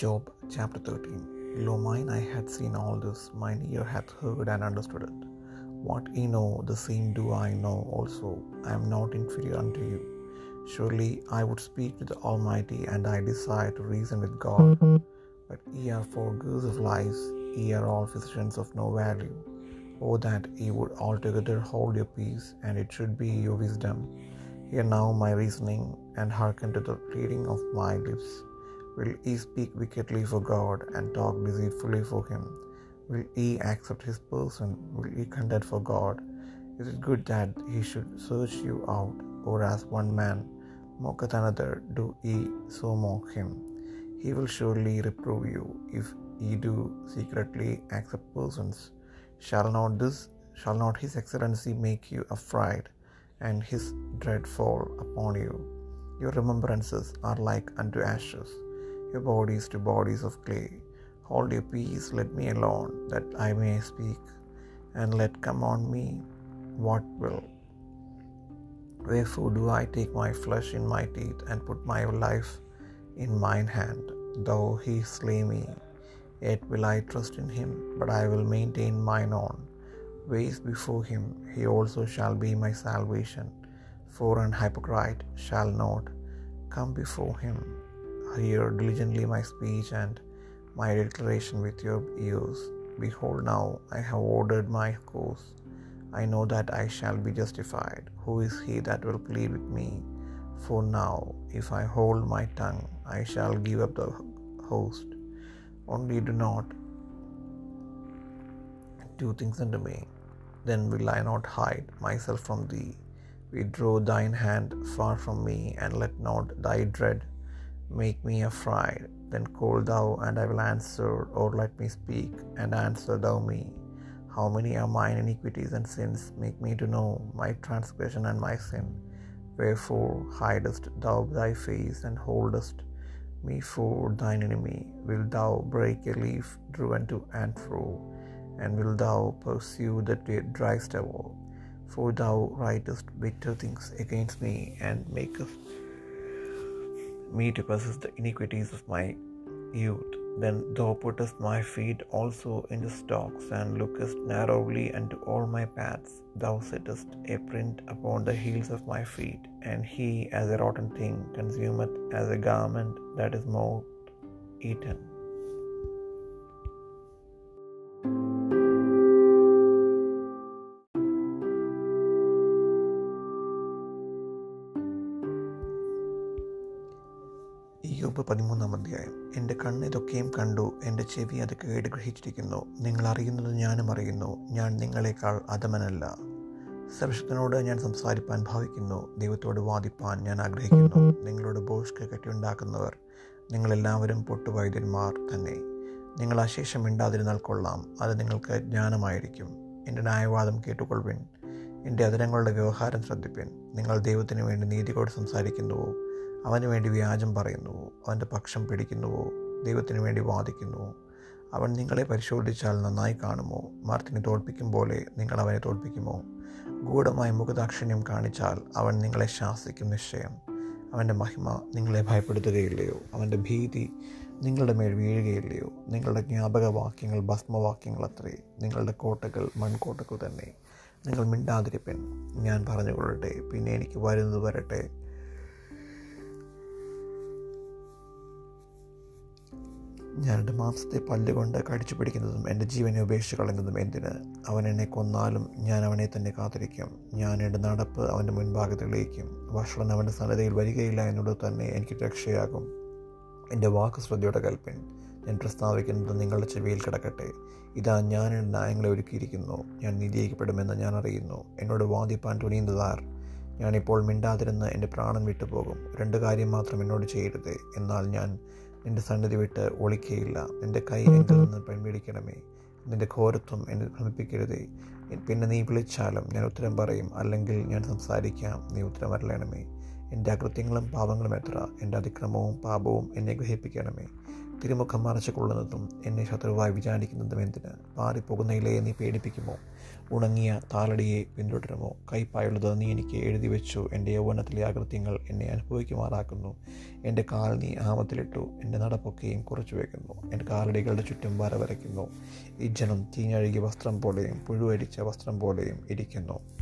Job chapter 13 Lo mine, I had seen all this, mine ear hath heard and understood it. What ye know, the same do I know also. I am not inferior unto you. Surely I would speak to the Almighty, and I desire to reason with God. But ye are forgers of lies, ye are all physicians of no value. Oh, that ye would altogether hold your peace, and it should be your wisdom. Hear now my reasoning, and hearken to the pleading of my lips. Will he speak wickedly for God, and talk deceitfully for him? Will he accept his person? Will he contend for God? Is it good that he should search you out, or as one man mocketh another, do ye so mock him? He will surely reprove you, if ye do secretly accept persons. Shall not this, shall not his excellency make you afraid, and his dread fall upon you? Your remembrances are like unto ashes, your bodies to bodies of clay. Hold your peace, let me alone, that I may speak, and let come on me what will. Wherefore do I take my flesh in my teeth, and put my life in mine hand? Though he slay me, yet will I trust in him, but I will maintain mine own ways before him. He also shall be my salvation. For an hypocrite shall not come before him. Hear diligently my speech and my declaration with your ears. Behold, now I have ordered my course. I know that I shall be justified. Who is he that will plead with me? For now, if I hold my tongue, I shall give up the host. Only do not do things unto me. Then will I not hide myself from thee. Withdraw thine hand far from me, and let not thy dread make me afraid. Then call thou, and I will answer, or let me speak, and answer thou me. How many are mine iniquities and sins? Make me to know my transgression and my sin. Wherefore hidest thou thy face, and holdest me for thine enemy? Wilt thou break a leaf driven to and fro? And wilt thou pursue the dry stubble? For thou writest bitter things against me, and makest me to possess the iniquities of my youth. Then thou puttest my feet also in the stocks, and lookest narrowly unto all my paths. Thou settest a print upon the heels of my feet, and he as a rotten thing consumeth as a garment that is moth eaten. യോബ് പതിമൂന്നാം അധ്യായം. എന്റെ കണ്ണ് ഇതൊക്കെയും കണ്ടു. എന്റെ ചെവി അത് കേട് ഗ്രഹിച്ചിരിക്കുന്നു. നിങ്ങൾ അറിയുന്നത് ഞാനും അറിയുന്നു. ഞാൻ നിങ്ങളെക്കാൾ അധമനല്ല. സർവശത്തിനോട് ഞാൻ സംസാരിപ്പാൻ ഭാവിക്കുന്നു. ദൈവത്തോട് വാദിപ്പാൻ ഞാൻ ആഗ്രഹിക്കുന്നു. നിങ്ങളോട് ബോഷ്ക കെട്ടിയുണ്ടാക്കുന്നവർ നിങ്ങളെല്ലാവരും പൊട്ടുവൈദ്യന്മാർ തന്നെ. നിങ്ങൾ അശേഷം മിണ്ടാതിരുന്നാൽ കൊള്ളാം. അത് നിങ്ങൾക്ക് ജ്ഞാനമായിരിക്കും. എന്റെ ന്യായവാദം കേട്ടുകൊള്ളുവിൻ. എന്റെ അതിരങ്ങളുടെ വ്യവഹാരം ശ്രദ്ധിപ്പിൻ. നിങ്ങൾ ദൈവത്തിന് വേണ്ടി നീതിയോട് സംസാരിക്കുന്നുവോ? അവന് വേണ്ടി വ്യാജം പറയുന്നുവോ അവന്റെ പക്ഷം പിടിക്കുന്നുവോ ദൈവത്തിന് വേണ്ടി വാദിക്കുന്നുവോ അവൻ നിങ്ങളെ പരിശോധിച്ചാൽ നന്നായി കാണുമോ? മരത്തിനെ തോൽപ്പിക്കും പോലെ നിങ്ങൾ അവനെ തോൽപ്പിക്കുമോ? ഗൂഢമായ മുഖദാക്ഷിണ്യം കാണിച്ചാൽ അവൻ നിങ്ങളെ ശാസിക്കും നിശ്ചയം. അവന്റെ മഹിമ നിങ്ങളെ ഭയപ്പെടുത്തുകയില്ലയോ? അവന്റെ ഭീതി നിങ്ങളുടെ മേൽ വീഴുകയില്ലയോ? നിങ്ങളുടെ ജ്ഞാപക വാക്യങ്ങൾ ഭസ്മവാക്യങ്ങൾ അത്രേ നിങ്ങളുടെ കോട്ടകൾ മൺകോട്ടകൾ തന്നെ. നിങ്ങൾ മിണ്ടാതിരിപ്പൻ. ഞാൻ പറഞ്ഞുകൊള്ളട്ടെ. പിന്നെ എനിക്ക് വരുന്നത് വരട്ടെ. ഞാൻ എന്റെ മാംസത്തെ പല്ലുകൊണ്ട് കടിച്ചു പിടിക്കുന്നതും എന്റെ ജീവനെ ഉപേക്ഷിച്ച് കളയുന്നതും എന്തിന്? അവൻ എന്നെ കൊന്നാലും ഞാൻ അവനെ തന്നെ കാത്തിരിക്കും. ഞാൻ എന്റെ നടപ്പ് അവന്റെ മുൻഭാഗത്ത് തെളിയിക്കും. വഷളൻ അവന്റെ സന്നദ്ധയിൽ വരികയില്ല എന്നുള്ളത് തന്നെ എനിക്ക് രക്ഷയാകും. എന്റെ വാക്ക് ശ്രദ്ധയോടെ കൽപ്പൻ ഞാൻ പ്രസ്താവിക്കുന്നത് നിങ്ങളുടെ ചെവിയിൽ കിടക്കട്ടെ. ഇതാ ഞാൻ എന്റെ ന്യായങ്ങളെ ഒരുക്കിയിരിക്കുന്നു. ഞാൻ നിധിയിക്കപ്പെടുമെന്ന് ഞാൻ അറിയുന്നു. എന്നോട് വാദിപ്പാൻ തുനിയുന്നതാർ. ഞാനിപ്പോൾ മിണ്ടാതിരുന്ന് എന്റെ പ്രാണൻ വിട്ടുപോകും. രണ്ട് കാര്യം മാത്രം എന്നോട് ചെയ്യരുത്. എന്നാൽ ഞാൻ നിന്റെ സന്നിധി വിട്ട് ഒളിക്കുകയില്ല നിന്റെ കൈ എന്നിൽ നിന്ന് പെൺപിടിക്കണമേ നിന്റെ ഘോരത്വം എന്നെ ഭ്രമിപ്പിക്കരുതേ. പിന്നെ നീ വിളിച്ചാലും ഞാൻ ഉത്തരം പറയും. അല്ലെങ്കിൽ ഞാൻ സംസാരിക്കാം. നീ ഉത്തരം വരലണമേ എന്റെ അകൃത്യങ്ങളും പാപങ്ങളും എത്ര? എന്റെ അതിക്രമവും പാപവും എന്നെ ഗ്രഹിപ്പിക്കണമേ. തിരുമുഖം മറച്ചു കൊള്ളുന്നതും എന്നെ ശത്രുവായി വിചാരിക്കുന്നതും എന്തിന്? പാറിപ്പോകുന്ന ഇലയെ നീ പേടിപ്പിക്കുമോ? ഉണങ്ങിയ താലടിയെ പിന്തുടരുമോ? കൈപ്പായുള്ളത് നീ എനിക്ക് എഴുതി വെച്ചു. എന്റെ യൗവനത്തിലെ അകൃത്യങ്ങൾ എന്നെ അനുഭവിക്കുമാറാക്കുന്നു. എന്റെ കാൽ നീ ആമത്തിലിട്ടു. എന്റെ നടപ്പൊക്കെയും കുറച്ചു വയ്ക്കുന്നു. എന്റെ കാലടികളുടെ ചുറ്റും വര വരയ്ക്കുന്നു. ഈ ജനം തീഞ്ഞഴുകിയ വസ്ത്രം പോലെയും പുഴുവരിച്ച വസ്ത്രം പോലെയും ഇരിക്കുന്നു.